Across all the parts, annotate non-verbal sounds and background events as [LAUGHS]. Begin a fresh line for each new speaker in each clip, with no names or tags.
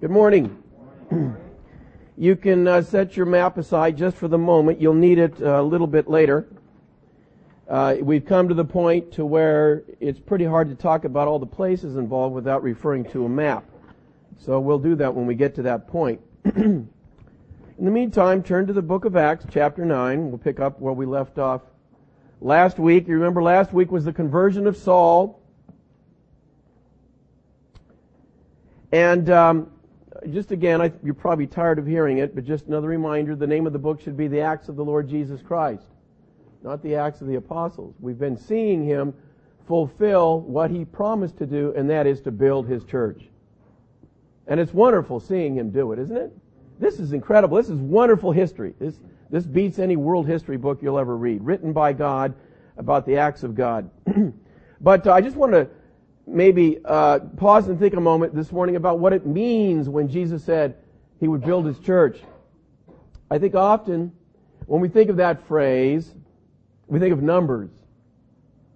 Good morning. [CLEARS THROAT] You can uh, set your map aside just for the moment. You'll need it uh, a little bit later. Uh, we've come to the point to where it's pretty hard to talk about all the places involved without referring to a map. So we'll do that when we get to that point. [CLEARS THROAT] In the meantime, turn to the book of Acts, chapter 9. We'll pick up where we left off last week. You remember last week was the conversion of Saul. And um, just again, I, you're probably tired of hearing it, but just another reminder, the name of the book should be The Acts of the Lord Jesus Christ, not the Acts of the Apostles. We've been seeing him fulfill what he promised to do, and that is to build his church. And it's wonderful seeing him do it, isn't it? This is incredible. This is wonderful history. This, this beats any world history book you'll ever read, written by God about the acts of God. [CLEARS THROAT] but uh, I just want to maybe uh, pause and think a moment this morning about what it means when Jesus said he would build his church. I think often when we think of that phrase, we think of numbers.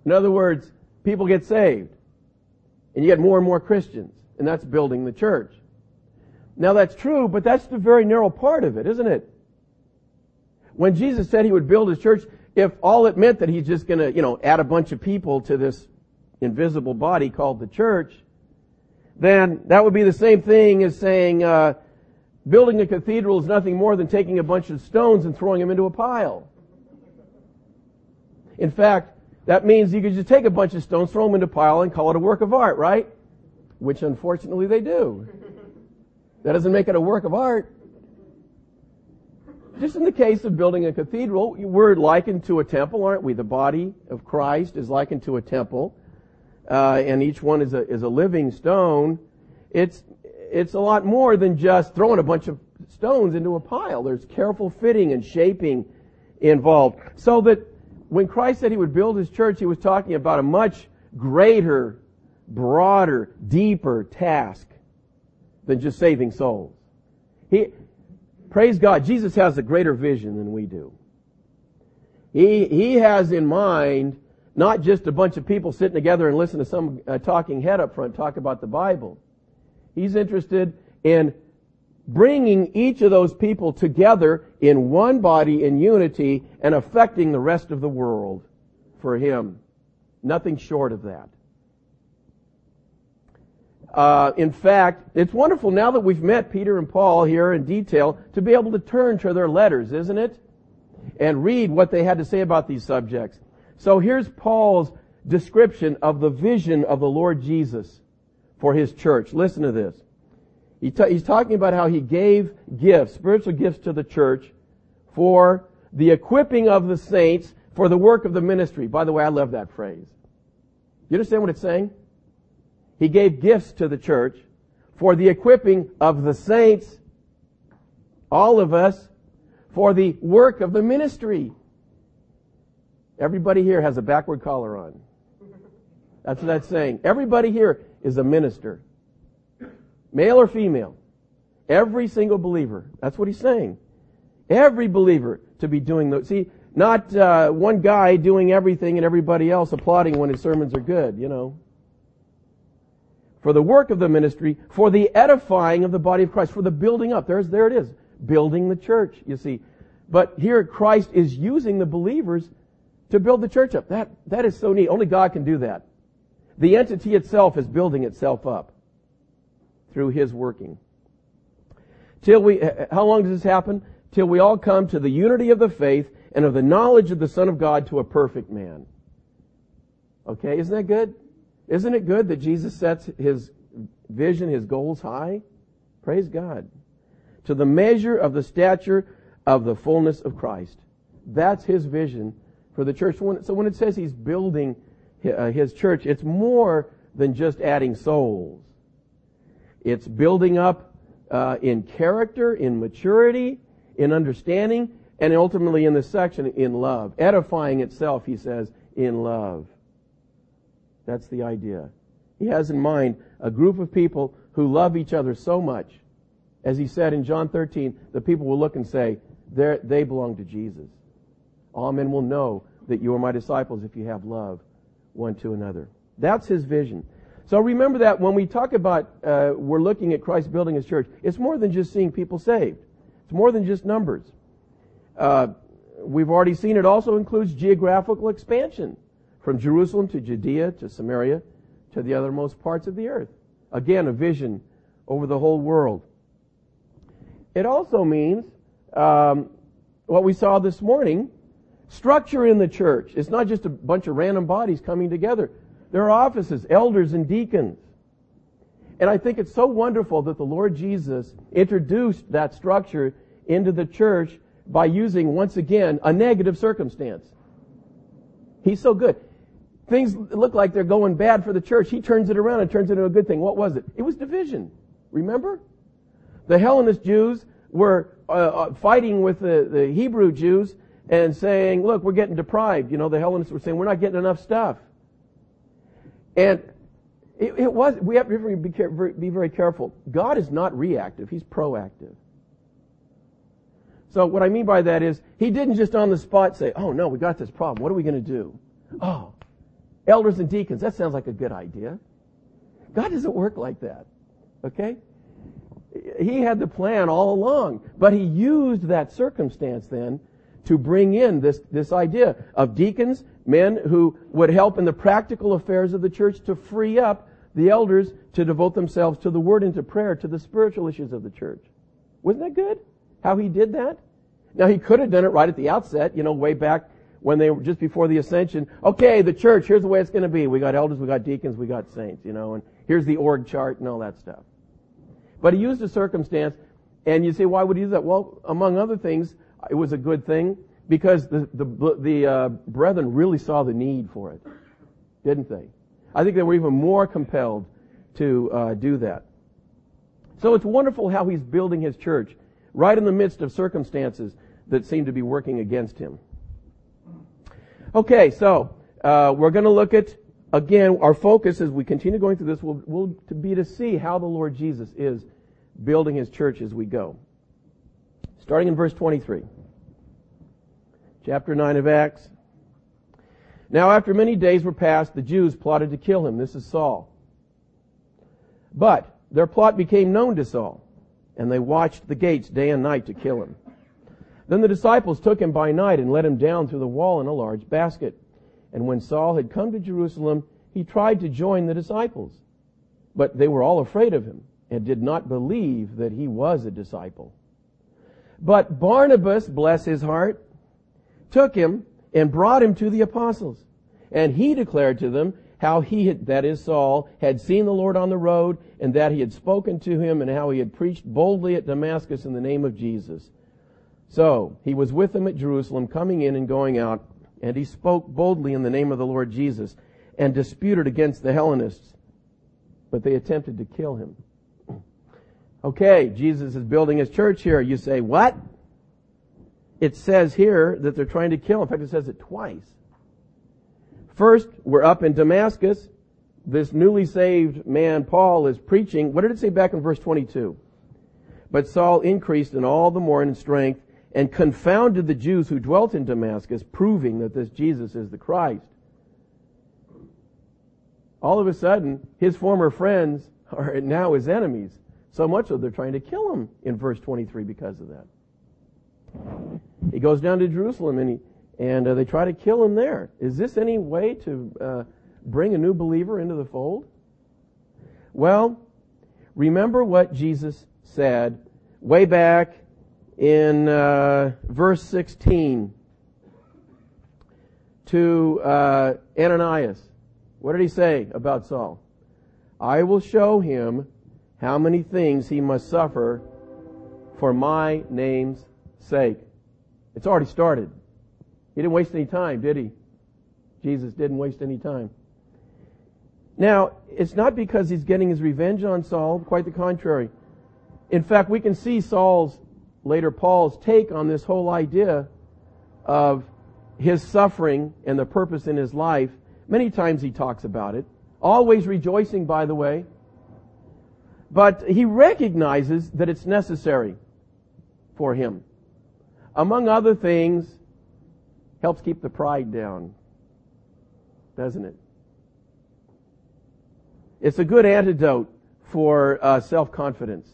In other words, people get saved and you get more and more Christians and that's building the church. Now that's true, but that's the very narrow part of it, isn't it? When Jesus said he would build his church, if all it meant that he's just gonna, you know, add a bunch of people to this invisible body called the church, then that would be the same thing as saying uh, building a cathedral is nothing more than taking a bunch of stones and throwing them into a pile. In fact, that means you could just take a bunch of stones, throw them into a pile, and call it a work of art, right? Which unfortunately they do. That doesn't make it a work of art. Just in the case of building a cathedral, we're likened to a temple, aren't we? The body of Christ is likened to a temple uh, and each one is a is a living stone. It's it's a lot more than just throwing a bunch of stones into a pile. There's careful fitting and shaping involved. So that when Christ said he would build his church, he was talking about a much greater, broader, deeper task than just saving souls. He, praise God, Jesus has a greater vision than we do. He, he has in mind not just a bunch of people sitting together and listen to some uh, talking head up front talk about the Bible. He's interested in bringing each of those people together in one body in unity and affecting the rest of the world for him. Nothing short of that. Uh, in fact, it's wonderful now that we've met Peter and Paul here in detail to be able to turn to their letters, isn't it? And read what they had to say about these subjects. So here's Paul's description of the vision of the Lord Jesus for his church. Listen to this. He t- he's talking about how he gave gifts, spiritual gifts to the church for the equipping of the saints for the work of the ministry. By the way, I love that phrase. You understand what it's saying? He gave gifts to the church for the equipping of the saints, all of us, for the work of the ministry. Everybody here has a backward collar on. That's what that's saying. Everybody here is a minister. Male or female. Every single believer. That's what he's saying. Every believer to be doing those. See, not uh, one guy doing everything and everybody else applauding when his sermons are good, you know. For the work of the ministry, for the edifying of the body of Christ, for the building up. There's, there it is. Building the church, you see. But here Christ is using the believers to build the church up. That, that is so neat. Only God can do that. The entity itself is building itself up through His working. Till we, how long does this happen? Till we all come to the unity of the faith and of the knowledge of the Son of God to a perfect man. Okay, isn't that good? Isn't it good that Jesus sets His vision, His goals high? Praise God. To the measure of the stature of the fullness of Christ. That's His vision for the church. So when it says he's building uh, his church, it's more than just adding souls. It's building up uh, in character, in maturity, in understanding, and ultimately in this section, in love. Edifying itself, he says, in love. That's the idea. He has in mind a group of people who love each other so much. As he said in John 13, the people will look and say, they belong to Jesus. All men will know that you are my disciples if you have love one to another. That's his vision. So remember that when we talk about uh, we're looking at Christ building his church, it's more than just seeing people saved. It's more than just numbers. Uh, we've already seen it also includes geographical expansion from Jerusalem to Judea to Samaria to the othermost parts of the earth. Again, a vision over the whole world. It also means um, what we saw this morning structure in the church. It's not just a bunch of random bodies coming together. There are offices, elders, and deacons. And I think it's so wonderful that the Lord Jesus introduced that structure into the church by using, once again, a negative circumstance. He's so good. Things look like they're going bad for the church. He turns it around and turns it into a good thing. What was it? It was division. Remember? The Hellenist Jews were uh, uh, fighting with the, the Hebrew Jews and saying, look, we're getting deprived. You know, the Hellenists were saying, we're not getting enough stuff. And it, it was, we have to be, be very careful. God is not reactive, He's proactive. So what I mean by that is, He didn't just on the spot say, oh no, we got this problem. What are we going to do? Oh, elders and deacons, that sounds like a good idea. God doesn't work like that. Okay? He had the plan all along, but He used that circumstance then to bring in this, this idea of deacons, men who would help in the practical affairs of the church to free up the elders to devote themselves to the word and to prayer, to the spiritual issues of the church. Wasn't that good? How he did that? Now he could have done it right at the outset, you know, way back when they were just before the ascension. Okay, the church, here's the way it's going to be. We got elders, we got deacons, we got saints, you know, and here's the org chart and all that stuff. But he used a circumstance, and you say, why would he do that? Well, among other things, it was a good thing because the, the, the uh, brethren really saw the need for it, didn't they? I think they were even more compelled to uh, do that. So it's wonderful how he's building his church right in the midst of circumstances that seem to be working against him. Okay, so uh, we're going to look at again our focus as we continue going through this will, will be to see how the Lord Jesus is building his church as we go. Starting in verse 23. Chapter 9 of Acts. Now after many days were passed, the Jews plotted to kill him. This is Saul. But their plot became known to Saul, and they watched the gates day and night to kill him. Then the disciples took him by night and let him down through the wall in a large basket. And when Saul had come to Jerusalem, he tried to join the disciples. But they were all afraid of him and did not believe that he was a disciple. But Barnabas, bless his heart, took him and brought him to the apostles. And he declared to them how he had, that is Saul, had seen the Lord on the road and that he had spoken to him and how he had preached boldly at Damascus in the name of Jesus. So he was with them at Jerusalem, coming in and going out, and he spoke boldly in the name of the Lord Jesus and disputed against the Hellenists. But they attempted to kill him. Okay, Jesus is building his church here. You say, what? It says here that they're trying to kill. In fact, it says it twice. First, we're up in Damascus. This newly saved man, Paul, is preaching. What did it say back in verse 22? But Saul increased in all the more in strength and confounded the Jews who dwelt in Damascus, proving that this Jesus is the Christ. All of a sudden, his former friends are now his enemies. So much so they're trying to kill him in verse 23 because of that. He goes down to Jerusalem and he, and uh, they try to kill him there. Is this any way to uh, bring a new believer into the fold? Well, remember what Jesus said way back in uh, verse 16 to uh, Ananias. What did he say about Saul? I will show him how many things he must suffer for my name's sake. It's already started. He didn't waste any time, did he? Jesus didn't waste any time. Now, it's not because he's getting his revenge on Saul, quite the contrary. In fact, we can see Saul's, later Paul's take on this whole idea of his suffering and the purpose in his life. Many times he talks about it. Always rejoicing, by the way. But he recognizes that it's necessary for him. Among other things, helps keep the pride down, doesn't it? It's a good antidote for uh, self-confidence.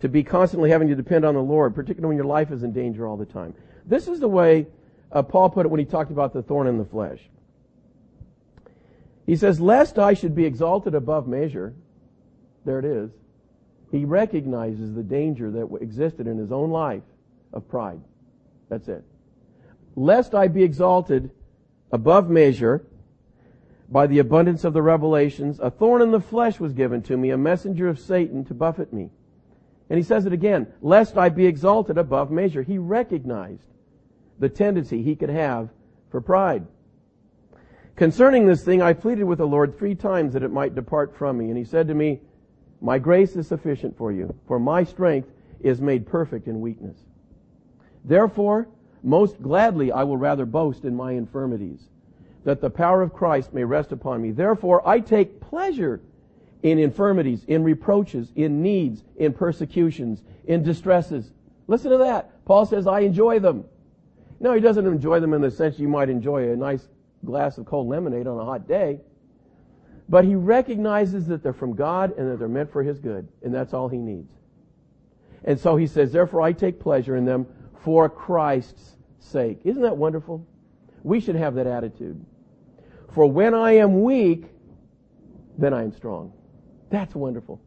To be constantly having to depend on the Lord, particularly when your life is in danger all the time. This is the way uh, Paul put it when he talked about the thorn in the flesh. He says, lest I should be exalted above measure. There it is. He recognizes the danger that existed in his own life of pride. That's it. Lest I be exalted above measure by the abundance of the revelations, a thorn in the flesh was given to me, a messenger of Satan to buffet me. And he says it again, lest I be exalted above measure. He recognized the tendency he could have for pride. Concerning this thing, I pleaded with the Lord three times that it might depart from me. And he said to me, My grace is sufficient for you, for my strength is made perfect in weakness. Therefore, most gladly I will rather boast in my infirmities, that the power of Christ may rest upon me. Therefore, I take pleasure in infirmities, in reproaches, in needs, in persecutions, in distresses. Listen to that. Paul says, I enjoy them. No, he doesn't enjoy them in the sense you might enjoy a nice glass of cold lemonade on a hot day. But he recognizes that they're from God and that they're meant for his good. And that's all he needs. And so he says, therefore I take pleasure in them for Christ's sake. Isn't that wonderful? We should have that attitude. For when I am weak, then I am strong. That's wonderful.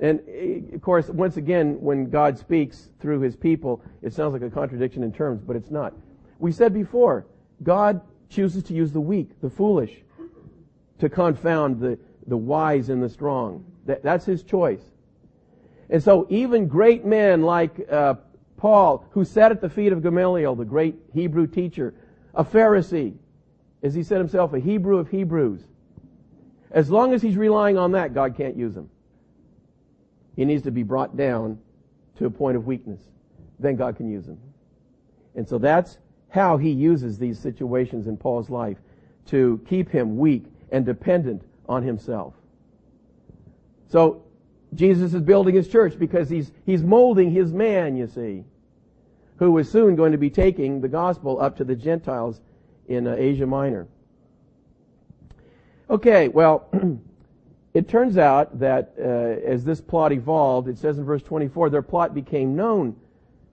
And eh, of course, once again, when God speaks through his people, it sounds like a contradiction in terms, but it's not. We said before, God chooses to use the weak, the foolish, to confound the, the wise and the strong. That, that's his choice. And so even great men like uh, Paul, who sat at the feet of Gamaliel, the great Hebrew teacher, a Pharisee, as he said himself, a Hebrew of Hebrews. As long as he's relying on that, God can't use him. He needs to be brought down to a point of weakness. Then God can use him. And so that's how he uses these situations in Paul's life to keep him weak and dependent on himself. So Jesus is building his church because he's, he's molding his man, you see, who is soon going to be taking the gospel up to the Gentiles in uh, Asia Minor. Okay, well, [CLEARS THROAT] it turns out that uh, as this plot evolved, it says in verse 24, their plot became known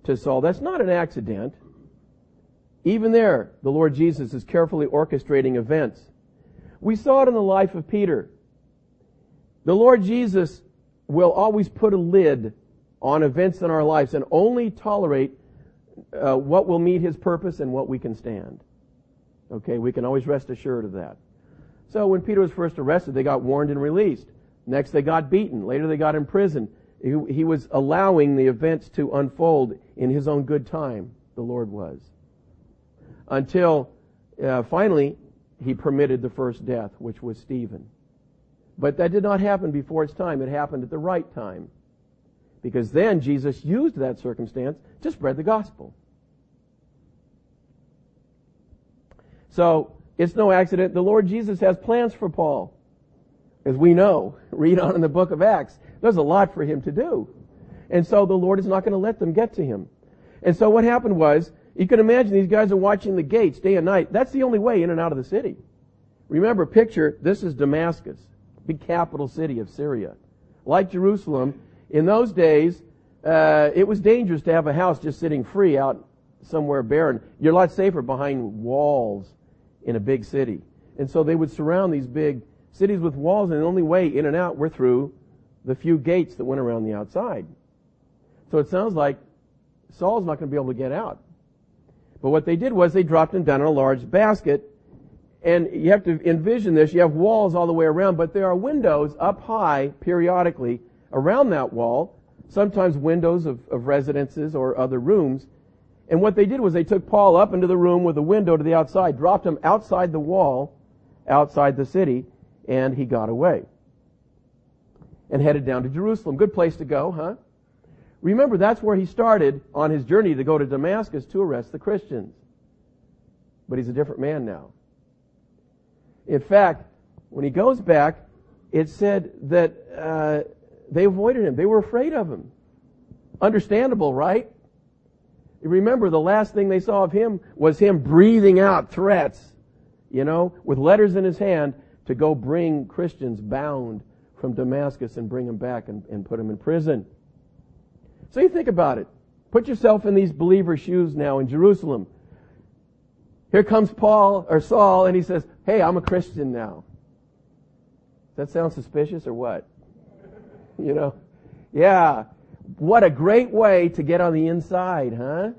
to Saul. That's not an accident. Even there, the Lord Jesus is carefully orchestrating events. We saw it in the life of Peter. The Lord Jesus will always put a lid on events in our lives and only tolerate uh, what will meet his purpose and what we can stand. Okay, we can always rest assured of that. So when Peter was first arrested, they got warned and released. Next, they got beaten. Later, they got imprisoned. He, he was allowing the events to unfold in his own good time. The Lord was until uh, finally he permitted the first death, which was Stephen. But that did not happen before its time. It happened at the right time. Because then Jesus used that circumstance to spread the gospel. So, it's no accident. The Lord Jesus has plans for Paul. As we know, [LAUGHS] read on in the book of Acts, there's a lot for him to do. And so the Lord is not going to let them get to him. And so what happened was, you can imagine these guys are watching the gates day and night. That's the only way in and out of the city. Remember, picture, this is Damascus, big capital city of Syria. Like Jerusalem, in those days, uh, it was dangerous to have a house just sitting free out somewhere barren. You're a lot safer behind walls in a big city. And so they would surround these big cities with walls, and the only way in and out were through the few gates that went around the outside. So it sounds like Saul's not going to be able to get out. But what they did was they dropped him down in a large basket. And you have to envision this. You have walls all the way around, but there are windows up high periodically around that wall, sometimes windows of, of residences or other rooms. And what they did was they took Paul up into the room with a window to the outside, dropped him outside the wall, outside the city, and he got away. And headed down to Jerusalem. Good place to go, huh? Remember, that's where he started on his journey to go to Damascus to arrest the Christians. But he's a different man now. In fact, when he goes back, it said that uh, they avoided him. They were afraid of him. Understandable, right? Remember, the last thing they saw of him was him breathing out threats, you know, with letters in his hand to go bring Christians bound from Damascus and bring them back and, and put them in prison. So you think about it. Put yourself in these believers' shoes now in Jerusalem. Here comes Paul or Saul and he says, Hey, I'm a Christian now. Does that sound suspicious or what? [LAUGHS] You know? Yeah. What a great way to get on the inside, huh?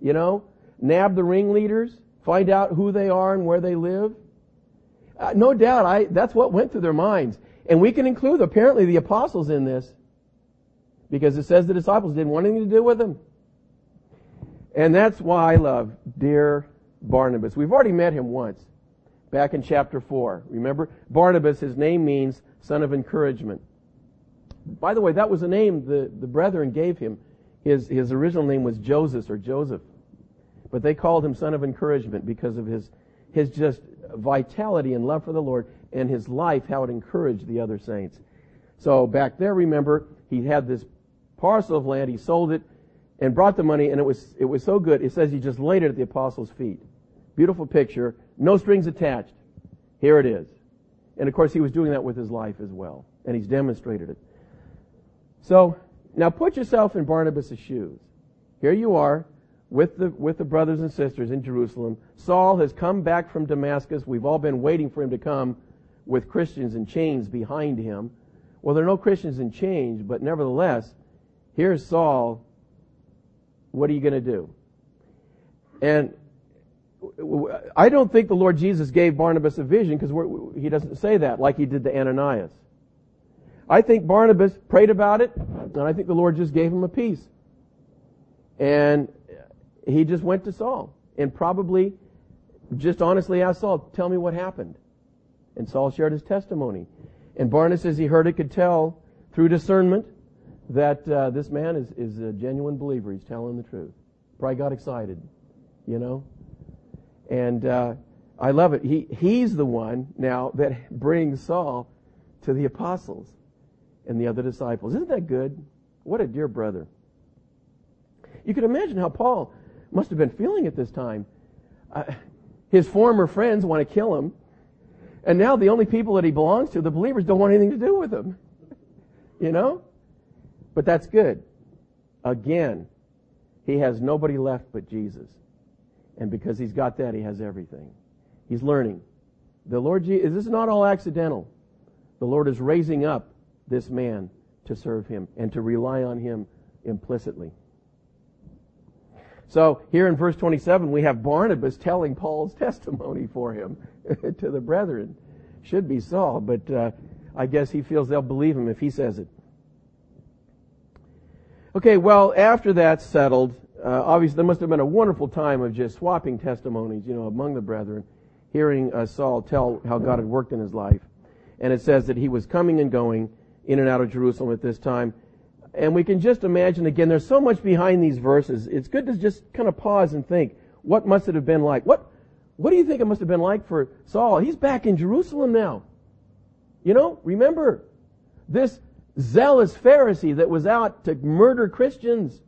You know? Nab the ringleaders, find out who they are and where they live. Uh, no doubt, I, that's what went through their minds. And we can include apparently the apostles in this. Because it says the disciples didn't want anything to do with him. And that's why I love dear Barnabas. We've already met him once, back in chapter 4. Remember? Barnabas, his name means son of encouragement. By the way, that was a name the, the brethren gave him. His, his original name was Joseph or Joseph. But they called him son of encouragement because of his, his just vitality and love for the Lord and his life, how it encouraged the other saints. So back there, remember, he had this parcel of land, he sold it, and brought the money, and it was, it was so good, it says he just laid it at the apostles' feet. Beautiful picture, no strings attached. Here it is. And of course, he was doing that with his life as well, and he's demonstrated it. So, now put yourself in Barnabas' shoes. Here you are, with the, with the brothers and sisters in Jerusalem. Saul has come back from Damascus. We've all been waiting for him to come with Christians in chains behind him. Well, there are no Christians in chains, but nevertheless, here's Saul. What are you going to do? And I don't think the Lord Jesus gave Barnabas a vision because he doesn't say that like he did to Ananias. I think Barnabas prayed about it, and I think the Lord just gave him a peace. And he just went to Saul and probably just honestly asked Saul, tell me what happened. And Saul shared his testimony. And Barnabas, as he heard it, could tell through discernment that uh, this man is, is a genuine believer. He's telling the truth. Probably got excited, you know? And uh, I love it. He, he's the one now that brings Saul to the apostles and the other disciples. Isn't that good? What a dear brother. You can imagine how Paul must have been feeling at this time. Uh, his former friends want to kill him. And now the only people that he belongs to, the believers, don't want anything to do with him. you know? But that's good. Again, he has nobody left but Jesus. And because he's got that, he has everything. He's learning. The Lord Jesus, this is not all accidental. The Lord is raising up this man to serve him and to rely on him implicitly. So here in verse 27, we have Barnabas telling Paul's [LAUGHS] testimony for him [LAUGHS] to the brethren. Should be Saul, but uh, I guess he feels they'll believe him if he says it. Okay, well, after that's settled, uh, obviously there must have been a wonderful time of just swapping testimonies, you know, among the brethren, hearing uh, Saul tell how God had worked in his life. And it says that he was coming and going in and out of Jerusalem at this time. And we can just imagine again, there's so much behind these verses. It's good to just kind of pause and think, what must it have been like? What, what do you think it must have been like for Saul? He's back in Jerusalem now. You know, remember, this zealous Pharisee that was out to murder Christians.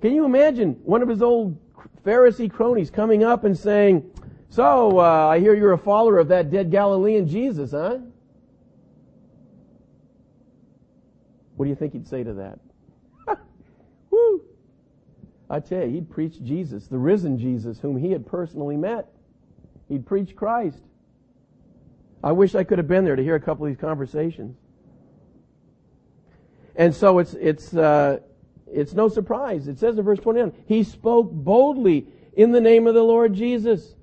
Can you imagine one of his old Pharisee cronies coming up and saying, so, uh, I hear you're a follower of that dead Galilean Jesus, huh? What do you think he'd say to that? [LAUGHS] Woo! I tell you, he'd preach Jesus, the risen Jesus, whom he had personally met. He'd preach Christ. I wish I could have been there to hear a couple of these conversations. And so it's it's uh, it's no surprise. It says in verse 21, he spoke boldly in the name of the Lord Jesus.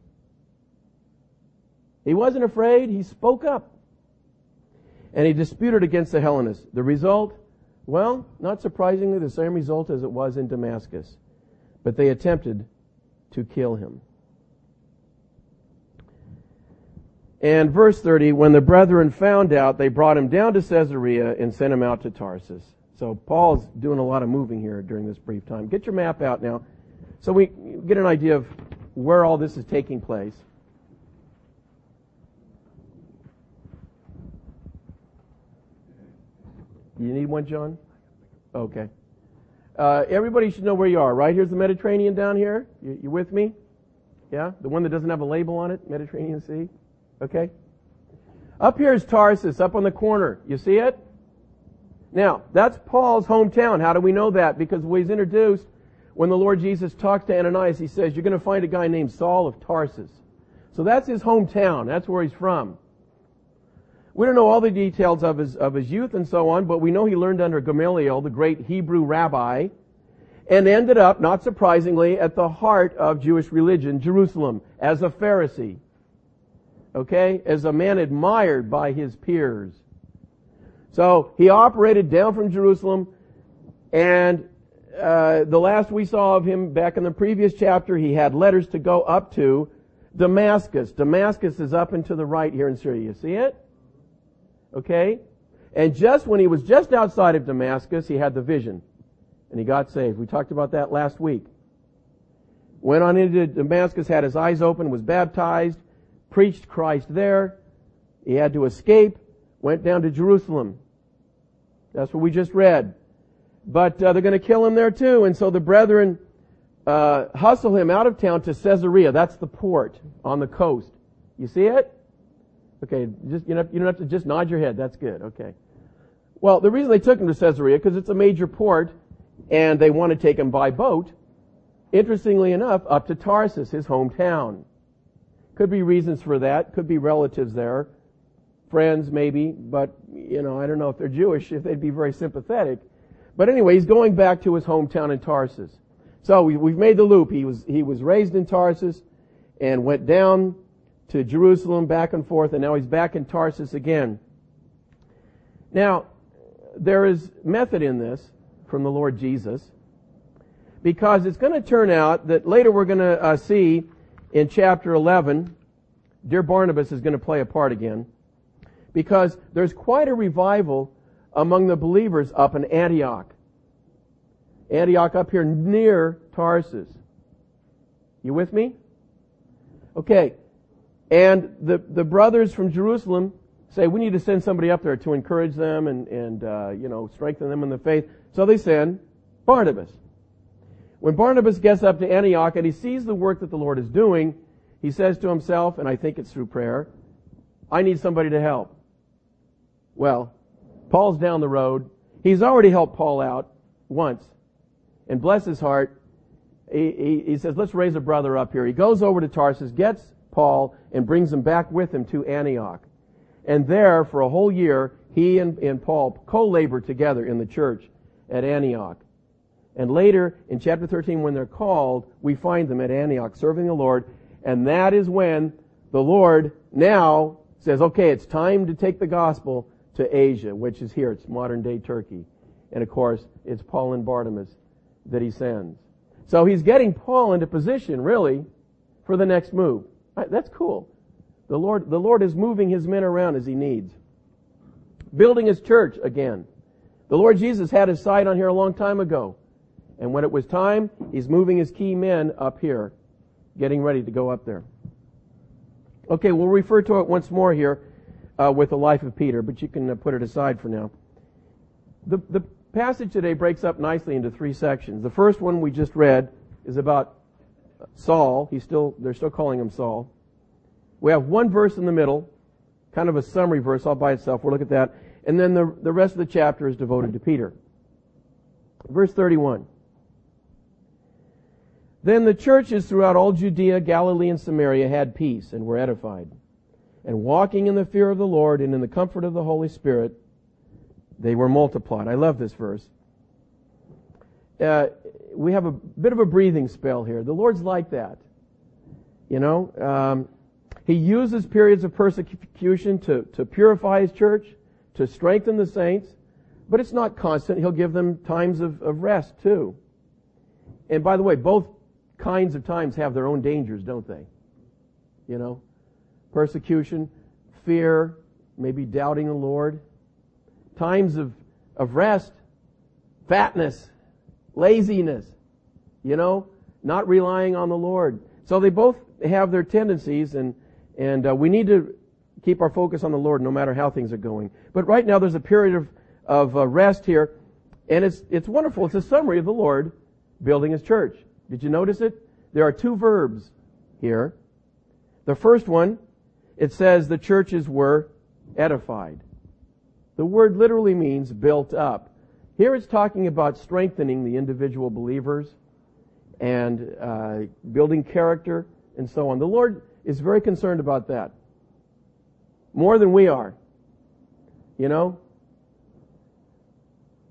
He wasn't afraid. He spoke up. And he disputed against the Hellenists. The result, well, not surprisingly, the same result as it was in Damascus. But they attempted to kill him. And verse 30, when the brethren found out, they brought him down to Caesarea and sent him out to Tarsus. So Paul's doing a lot of moving here during this brief time. Get your map out now so we get an idea of where all this is taking place. You need one, John? Okay. Uh, everybody should know where you are, right? Here's the Mediterranean down here. You, you with me? Yeah? The one that doesn't have a label on it, Mediterranean Sea? Okay? Up here is Tarsus, up on the corner. You see it? Now, that's Paul's hometown. How do we know that? Because when he's introduced, when the Lord Jesus talks to Ananias, he says, you're going to find a guy named Saul of Tarsus. So that's his hometown. That's where he's from. We don't know all the details of his, of his youth and so on, but we know he learned under Gamaliel, the great Hebrew rabbi, and ended up, not surprisingly, at the heart of Jewish religion, Jerusalem, as a Pharisee. Okay? As a man admired by his peers. So he operated down from Jerusalem, and uh, the last we saw of him back in the previous chapter, he had letters to go up to Damascus. Damascus is up and to the right here in Syria. You see it? Okay? And just when he was just outside of Damascus, he had the vision. And he got saved. We talked about that last week. Went on into Damascus, had his eyes open, was baptized, preached Christ there. He had to escape, went down to Jerusalem. That's what we just read. But uh, they're going to kill him there too. And so the brethren uh, hustle him out of town to Caesarea. That's the port on the coast. You see it? Okay, just you, you don't have to just nod your head. That's good. Okay. Well, the reason they took him to Caesarea because it's a major port, and they want to take him by boat. Interestingly enough, up to Tarsus, his hometown. Could be reasons for that. Could be relatives there, friends maybe, but you know I don't know if they're Jewish if they'd be very sympathetic. But anyway, he's going back to his hometown in Tarsus. So we, have made the loop. He was he was raised in Tarsus and went down to Jerusalem back and forth, and now he's back in Tarsus again. Now, there is method in this from the Lord Jesus because it's going to turn out that later we're going to uh, see in chapter 11, dear Barnabas is going to play a part again because there's quite a revival among the believers up in Antioch. Antioch up here near Tarsus. You with me? Okay. And the, the brothers from Jerusalem say, we need to send somebody up there to encourage them and, and uh, you know, strengthen them in the faith. So they send Barnabas. When Barnabas gets up to Antioch and he sees the work that the Lord is doing, he says to himself, and I think it's through prayer, I need somebody to help. Well, Paul's down the road. He's already helped Paul out once. And bless his heart, he, he, he says, let's raise a brother up here. He goes over to Tarsus, gets Paul, and brings him back with him to Antioch. And there, for a whole year, he and, and Paul co-labor together in the church at Antioch. And later, in chapter 13, when they're called, we find them at Antioch serving the Lord. And that is when the Lord now says, okay, it's time to take the gospel to Asia, which is here. It's modern day Turkey. And of course, it's Paul and Barnabas that he sends. So he's getting Paul into position, really, for the next move. That's cool. The Lord, the Lord is moving his men around as he needs. Building his church again. The Lord Jesus had his sight on here a long time ago. And when it was time, he's moving his key men up here, getting ready to go up there. Okay, we'll refer to it once more here uh, with the life of Peter, but you can uh, put it aside for now. The, the passage today breaks up nicely into three sections. The first one we just read is about Saul. He's still, they're still calling him Saul. We have one verse in the middle, kind of a summary verse all by itself. We'll look at that. And then the, the rest of the chapter is devoted to Peter. Verse 31. Then the churches throughout all Judea, Galilee, and Samaria had peace and were edified. And walking in the fear of the Lord and in the comfort of the Holy Spirit, they were multiplied. I love this verse. Uh, we have a bit of a breathing spell here. The Lord's like that. You know, um, He uses periods of persecution to, to purify His church, to strengthen the saints, but it's not constant. He'll give them times of, of rest too. And by the way, both kinds of times have their own dangers, don't they? You know, persecution, fear, maybe doubting the Lord, times of, of rest, fatness, laziness, you know, not relying on the Lord. So they both have their tendencies and, and uh, we need to keep our focus on the Lord no matter how things are going. But right now there's a period of, of uh, rest here and it's, it's wonderful. It's a summary of the Lord building his church. Did you notice it? There are two verbs here. The first one it says the churches were edified. The word literally means built up. Here it's talking about strengthening the individual believers and uh, building character and so on. The Lord is very concerned about that. More than we are. You know?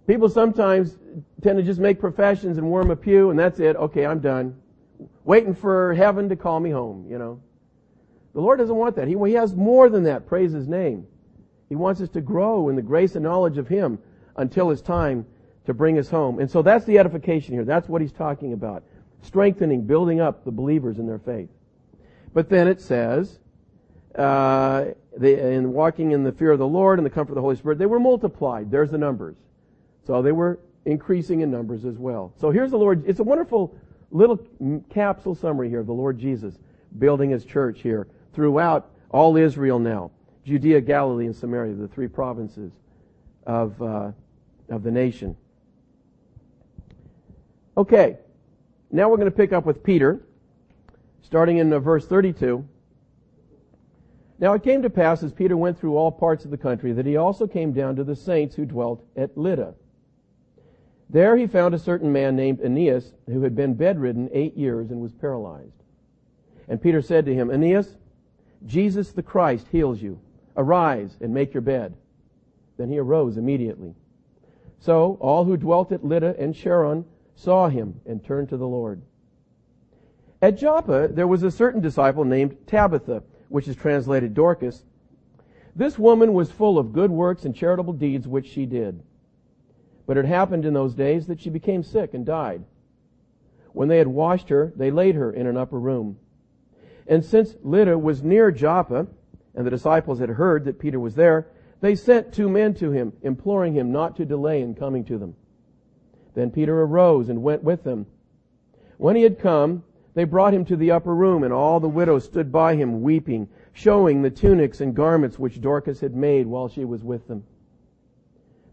People sometimes tend to just make professions and worm a pew and that's it. Okay, I'm done. Waiting for heaven to call me home, you know. The Lord doesn't want that. He, he has more than that. Praise His name. He wants us to grow in the grace and knowledge of Him until it's time to bring us home. And so that's the edification here. That's what He's talking about. Strengthening, building up the believers in their faith. But then it says, uh, in walking in the fear of the Lord and the comfort of the Holy Spirit, they were multiplied. There's the numbers. So they were increasing in numbers as well. So here's the Lord. It's a wonderful little capsule summary here of the Lord Jesus building his church here throughout all Israel now. Judea, Galilee, and Samaria, the three provinces of, uh, of the nation. Okay. Now we're going to pick up with Peter, starting in uh, verse 32. Now it came to pass as Peter went through all parts of the country that he also came down to the saints who dwelt at Lydda. There he found a certain man named Aeneas who had been bedridden eight years and was paralyzed. And Peter said to him, Aeneas, Jesus the Christ heals you. Arise and make your bed. Then he arose immediately. So all who dwelt at Lydda and Sharon saw him and turned to the Lord. At Joppa there was a certain disciple named Tabitha, which is translated Dorcas. This woman was full of good works and charitable deeds which she did. But it happened in those days that she became sick and died. When they had washed her, they laid her in an upper room. And since Lydda was near Joppa, and the disciples had heard that Peter was there, they sent two men to him, imploring him not to delay in coming to them. Then Peter arose and went with them. When he had come, they brought him to the upper room, and all the widows stood by him weeping, showing the tunics and garments which Dorcas had made while she was with them.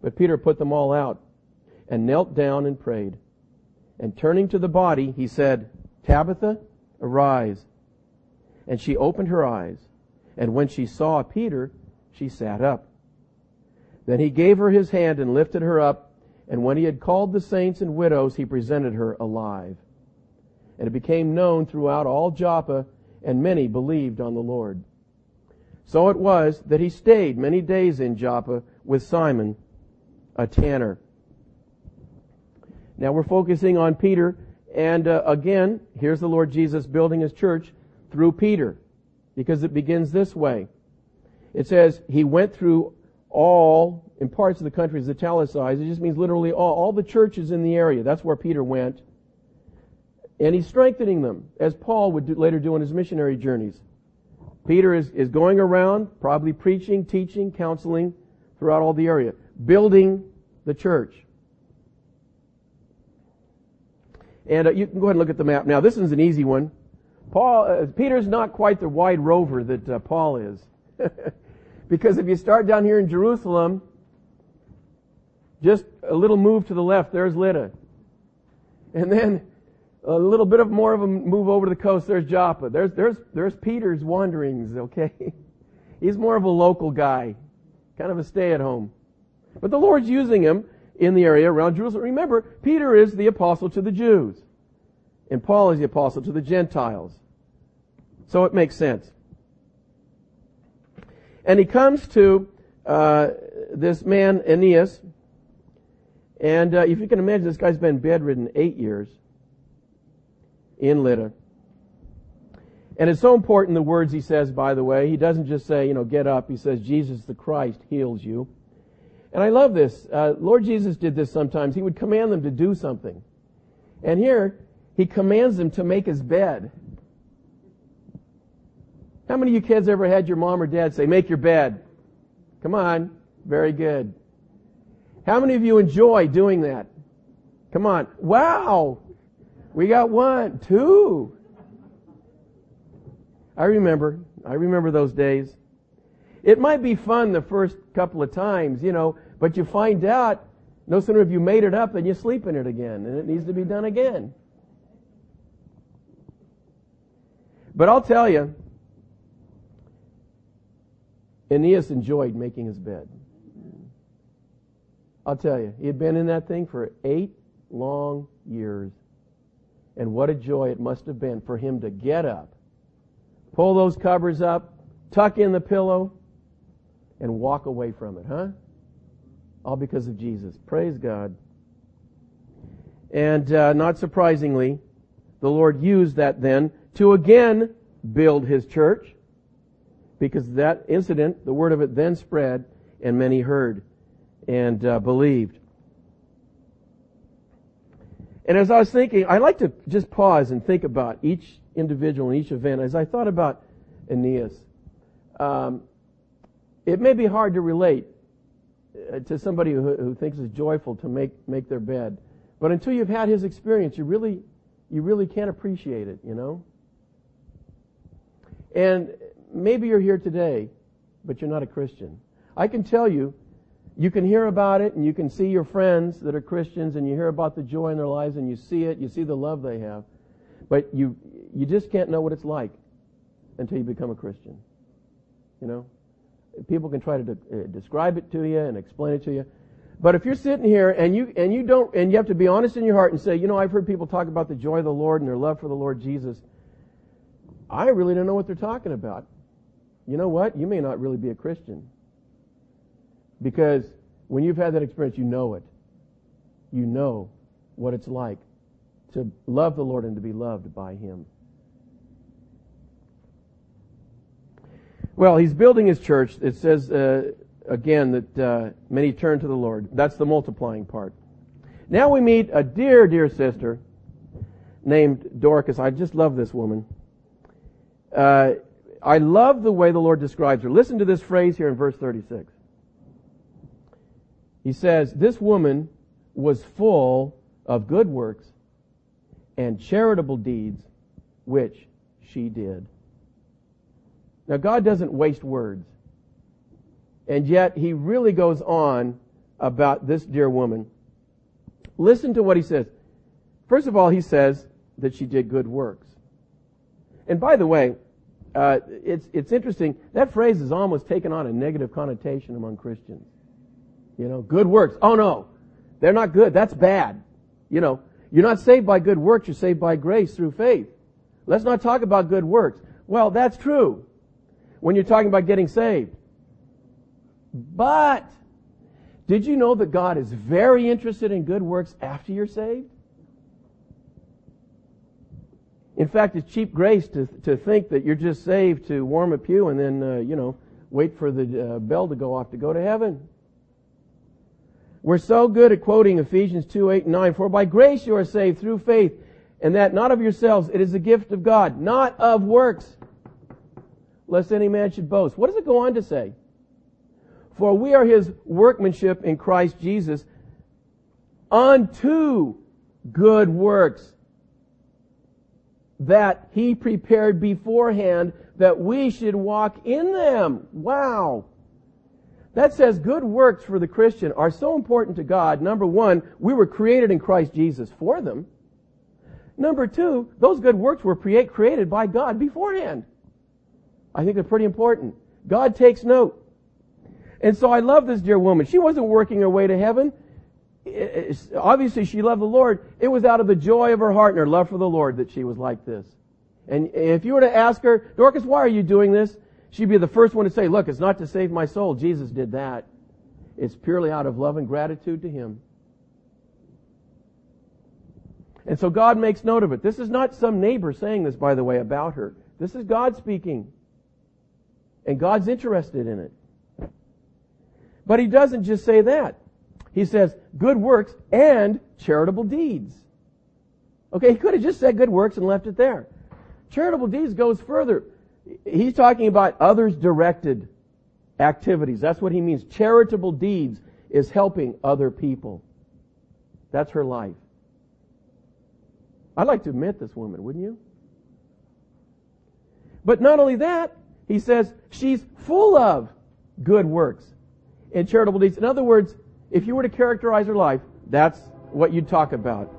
But Peter put them all out, and knelt down and prayed. And turning to the body, he said, Tabitha, arise. And she opened her eyes. And when she saw Peter, she sat up. Then he gave her his hand and lifted her up. And when he had called the saints and widows, he presented her alive. And it became known throughout all Joppa, and many believed on the Lord. So it was that he stayed many days in Joppa with Simon, a tanner. Now we're focusing on Peter, and uh, again, here's the Lord Jesus building his church through Peter because it begins this way. It says, he went through all, in parts of the country is italicized, it just means literally all, all the churches in the area. That's where Peter went. And he's strengthening them, as Paul would do, later do on his missionary journeys. Peter is, is going around, probably preaching, teaching, counseling throughout all the area, building the church. And uh, you can go ahead and look at the map. Now, this is an easy one. Paul, uh, Peter's not quite the wide rover that uh, Paul is. [LAUGHS] because if you start down here in Jerusalem, just a little move to the left, there's Lydda. And then a little bit of more of a move over to the coast, there's Joppa. There's, there's, there's Peter's wanderings, okay? [LAUGHS] He's more of a local guy, kind of a stay at home. But the Lord's using him in the area around Jerusalem. Remember, Peter is the apostle to the Jews. And Paul is the apostle to the Gentiles. So it makes sense. And he comes to uh, this man, Aeneas. And uh, if you can imagine, this guy's been bedridden eight years in Lydda. And it's so important the words he says, by the way. He doesn't just say, you know, get up. He says, Jesus the Christ heals you. And I love this. Uh, Lord Jesus did this sometimes. He would command them to do something. And here, he commands them to make his bed. How many of you kids ever had your mom or dad say, make your bed? Come on. Very good. How many of you enjoy doing that? Come on. Wow. We got one, two. I remember. I remember those days. It might be fun the first couple of times, you know, but you find out no sooner have you made it up than you sleep in it again, and it needs to be done again. But I'll tell you, Aeneas enjoyed making his bed. I'll tell you, he had been in that thing for eight long years. And what a joy it must have been for him to get up, pull those covers up, tuck in the pillow, and walk away from it, huh? All because of Jesus. Praise God. And uh, not surprisingly, the Lord used that then to again build his church because that incident, the word of it then spread and many heard and uh, believed. And as I was thinking, I like to just pause and think about each individual and each event. As I thought about Aeneas, um, it may be hard to relate uh, to somebody who, who thinks it's joyful to make, make their bed. But until you've had his experience, you really, you really can't appreciate it, you know? And maybe you're here today, but you're not a Christian. I can tell you, you can hear about it and you can see your friends that are Christians and you hear about the joy in their lives and you see it, you see the love they have. But you, you just can't know what it's like until you become a Christian. You know? People can try to de- uh, describe it to you and explain it to you. But if you're sitting here and you, and you don't, and you have to be honest in your heart and say, you know, I've heard people talk about the joy of the Lord and their love for the Lord Jesus. I really don't know what they're talking about. You know what? You may not really be a Christian. Because when you've had that experience, you know it. You know what it's like to love the Lord and to be loved by Him. Well, he's building his church. It says uh, again that uh, many turn to the Lord. That's the multiplying part. Now we meet a dear, dear sister named Dorcas. I just love this woman. Uh, I love the way the Lord describes her. Listen to this phrase here in verse 36. He says, This woman was full of good works and charitable deeds which she did. Now, God doesn't waste words. And yet, He really goes on about this dear woman. Listen to what He says. First of all, He says that she did good works. And by the way, uh, it's, it's interesting. That phrase is almost taken on a negative connotation among Christians. You know, good works. Oh no, they're not good. That's bad. You know, you're not saved by good works. You're saved by grace through faith. Let's not talk about good works. Well, that's true when you're talking about getting saved. But did you know that God is very interested in good works after you're saved? In fact, it's cheap grace to, to think that you're just saved to warm a pew and then, uh, you know, wait for the uh, bell to go off to go to heaven. We're so good at quoting Ephesians 2, 8, and 9. For by grace you are saved through faith, and that not of yourselves, it is a gift of God, not of works, lest any man should boast. What does it go on to say? For we are his workmanship in Christ Jesus unto good works that he prepared beforehand that we should walk in them. Wow. That says good works for the Christian are so important to God. Number one, we were created in Christ Jesus for them. Number two, those good works were created by God beforehand. I think they're pretty important. God takes note. And so I love this dear woman. She wasn't working her way to heaven obviously she loved the Lord. It was out of the joy of her heart and her love for the Lord that she was like this. And if you were to ask her, Dorcas, why are you doing this? She'd be the first one to say, look, it's not to save my soul. Jesus did that. It's purely out of love and gratitude to Him. And so God makes note of it. This is not some neighbor saying this, by the way, about her. This is God speaking. And God's interested in it. But He doesn't just say that. He says good works and charitable deeds. Okay, he could have just said good works and left it there. Charitable deeds goes further. He's talking about others directed activities. That's what he means. Charitable deeds is helping other people. That's her life. I'd like to admit this woman, wouldn't you? But not only that, he says she's full of good works and charitable deeds. In other words, if you were to characterize her life, that's what you'd talk about.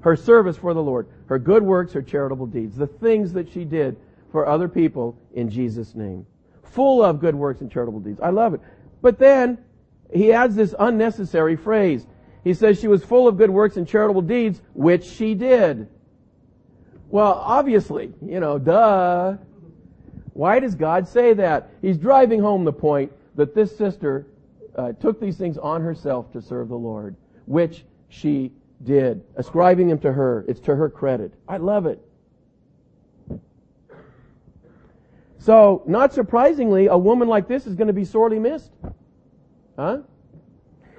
Her service for the Lord, her good works, her charitable deeds, the things that she did for other people in Jesus' name. full of good works and charitable deeds. I love it. But then he adds this unnecessary phrase. He says she was full of good works and charitable deeds, which she did. Well, obviously, you know, duh. Why does God say that? He's driving home the point that this sister uh, took these things on herself to serve the Lord, which she did, ascribing them to her. It's to her credit. I love it. So, not surprisingly, a woman like this is going to be sorely missed. Huh?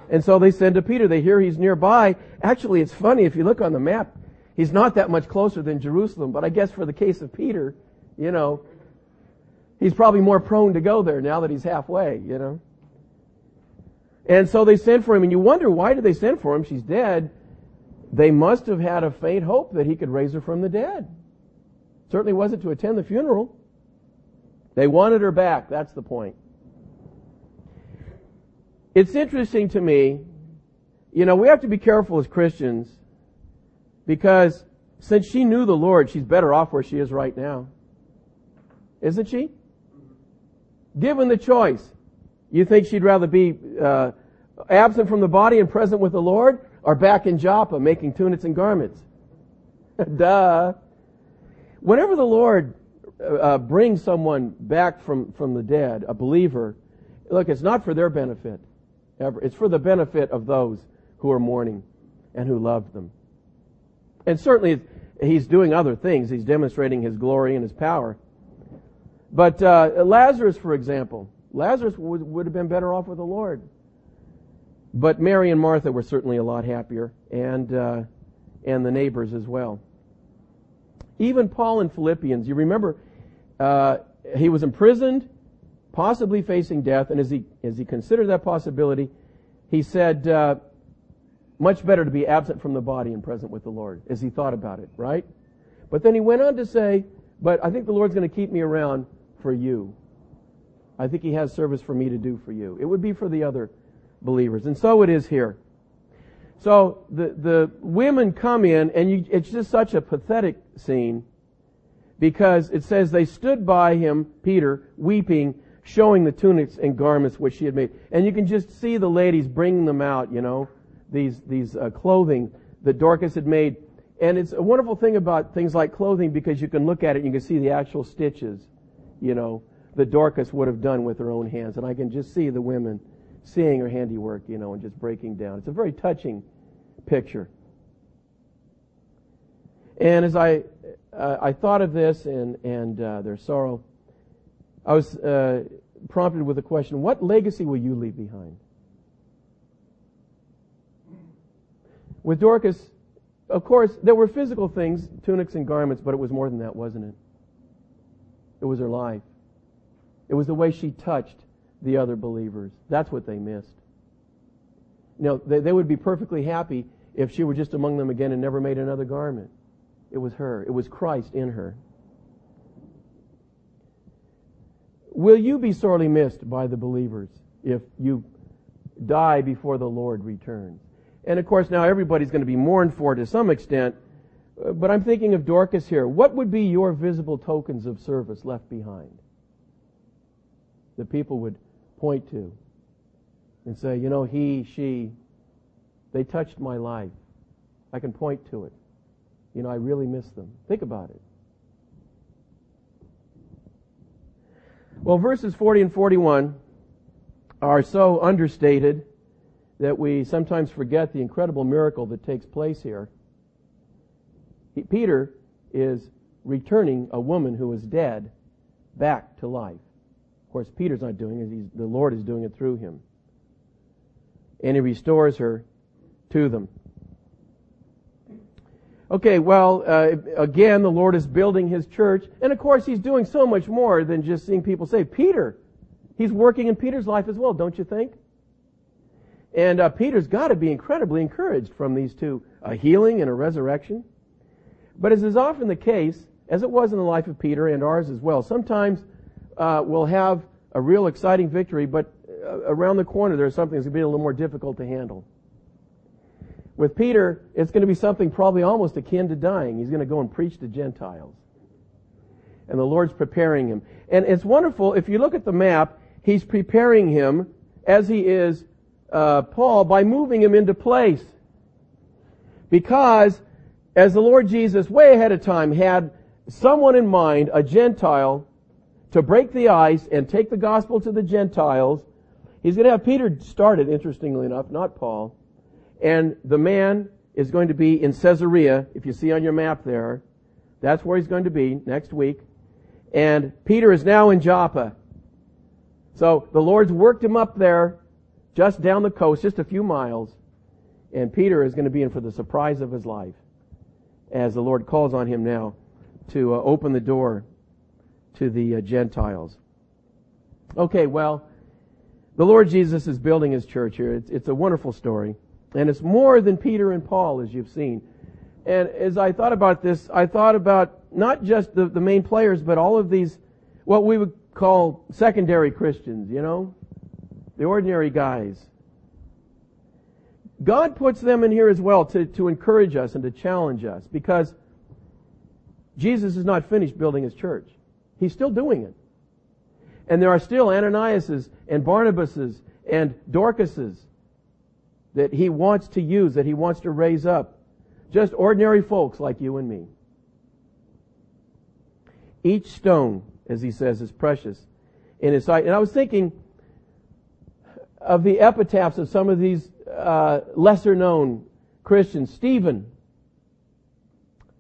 And so they send to Peter. They hear he's nearby. Actually, it's funny if you look on the map, he's not that much closer than Jerusalem, but I guess for the case of Peter, you know, he's probably more prone to go there now that he's halfway, you know. And so they send for him, and you wonder why did they send for him? She's dead. They must have had a faint hope that he could raise her from the dead. Certainly wasn't to attend the funeral. They wanted her back. That's the point. It's interesting to me, you know, we have to be careful as Christians because since she knew the Lord, she's better off where she is right now. Isn't she? Given the choice, you think she'd rather be uh, absent from the body and present with the Lord or back in Joppa making tunics and garments? [LAUGHS] Duh. Whenever the Lord uh, brings someone back from, from the dead, a believer, look, it's not for their benefit. Ever. It's for the benefit of those who are mourning and who love them. And certainly he's doing other things. He's demonstrating his glory and his power. But uh, Lazarus, for example, Lazarus would, would have been better off with the Lord. But Mary and Martha were certainly a lot happier, and uh, and the neighbors as well. Even Paul in Philippians, you remember, uh, he was imprisoned, possibly facing death, and as he as he considered that possibility, he said, uh, "Much better to be absent from the body and present with the Lord." As he thought about it, right? But then he went on to say, "But I think the Lord's going to keep me around for you." I think he has service for me to do for you. It would be for the other believers. And so it is here. So the, the women come in and you, it's just such a pathetic scene because it says they stood by him, Peter, weeping, showing the tunics and garments which she had made. And you can just see the ladies bringing them out, you know, these, these uh, clothing that Dorcas had made. And it's a wonderful thing about things like clothing because you can look at it and you can see the actual stitches, you know, that Dorcas would have done with her own hands. And I can just see the women seeing her handiwork, you know, and just breaking down. It's a very touching picture. And as I, uh, I thought of this and, and uh, their sorrow, I was uh, prompted with a question What legacy will you leave behind? With Dorcas, of course, there were physical things, tunics and garments, but it was more than that, wasn't it? It was her life. It was the way she touched the other believers. That's what they missed. Know, they, they would be perfectly happy if she were just among them again and never made another garment. It was her. It was Christ in her. Will you be sorely missed by the believers if you die before the Lord returns? And of course, now everybody's going to be mourned for to some extent, but I'm thinking of Dorcas here. What would be your visible tokens of service left behind? that people would point to and say, you know, he, she, they touched my life. I can point to it. You know, I really miss them. Think about it. Well, verses 40 and 41 are so understated that we sometimes forget the incredible miracle that takes place here. He, Peter is returning a woman who was dead back to life Of course, Peter's not doing it. The Lord is doing it through him. And he restores her to them. Okay, well, uh, again, the Lord is building his church. And of course, he's doing so much more than just seeing people saved. Peter, he's working in Peter's life as well, don't you think? And uh, Peter's got to be incredibly encouraged from these two a healing and a resurrection. But as is often the case, as it was in the life of Peter and ours as well, sometimes uh, will have a real exciting victory, but uh, around the corner there's something that's going to be a little more difficult to handle. With Peter, it's going to be something probably almost akin to dying. He's going to go and preach to Gentiles. And the Lord's preparing him. And it's wonderful, if you look at the map, he's preparing him as he is uh, Paul by moving him into place. Because as the Lord Jesus way ahead of time had someone in mind, a Gentile, to break the ice and take the gospel to the Gentiles, he's going to have Peter started, interestingly enough, not Paul. And the man is going to be in Caesarea, if you see on your map there. That's where he's going to be next week. And Peter is now in Joppa. So the Lord's worked him up there, just down the coast, just a few miles. And Peter is going to be in for the surprise of his life as the Lord calls on him now to uh, open the door to the uh, Gentiles. Okay, well, the Lord Jesus is building his church here. It's, it's a wonderful story. And it's more than Peter and Paul, as you've seen. And as I thought about this, I thought about not just the, the main players, but all of these, what we would call secondary Christians, you know? The ordinary guys. God puts them in here as well to, to encourage us and to challenge us because Jesus is not finished building his church. He's still doing it. And there are still Ananiases and Barnabases and Dorcases that he wants to use, that he wants to raise up. Just ordinary folks like you and me. Each stone, as he says, is precious in his sight. And I was thinking of the epitaphs of some of these uh, lesser known Christians. Stephen,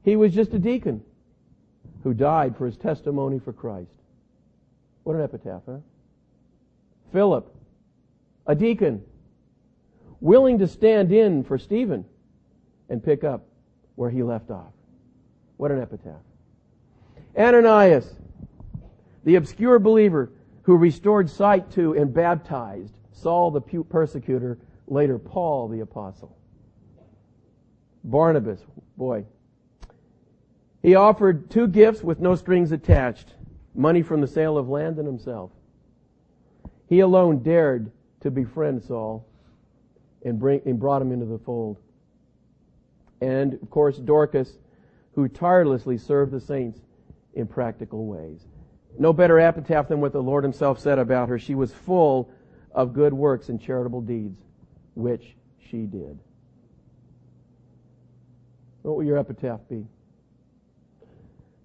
he was just a deacon who died for his testimony for Christ. What an epitaph, huh? Philip, a deacon willing to stand in for Stephen and pick up where he left off. What an epitaph. Ananias, the obscure believer who restored sight to and baptized Saul the persecutor, later Paul the apostle. Barnabas, boy. He offered two gifts with no strings attached money from the sale of land and himself. He alone dared to befriend Saul and, bring, and brought him into the fold. And, of course, Dorcas, who tirelessly served the saints in practical ways. No better epitaph than what the Lord himself said about her. She was full of good works and charitable deeds, which she did. What will your epitaph be?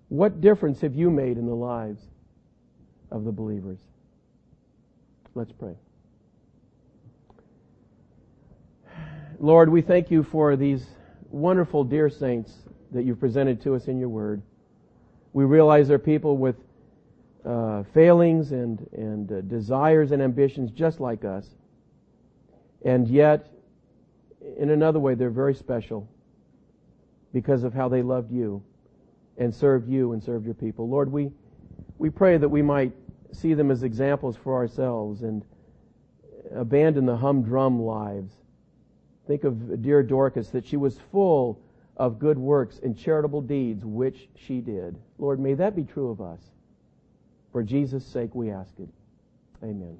What difference have you made in the lives of the believers? Let's pray. Lord, we thank you for these wonderful, dear saints that you've presented to us in your word. We realize they're people with uh, failings and, and uh, desires and ambitions just like us. And yet, in another way, they're very special because of how they loved you and served you and served your people. Lord, we, we pray that we might see them as examples for ourselves and abandon the humdrum lives Think of dear Dorcas, that she was full of good works and charitable deeds, which she did. Lord, may that be true of us. For Jesus' sake we ask it. Amen.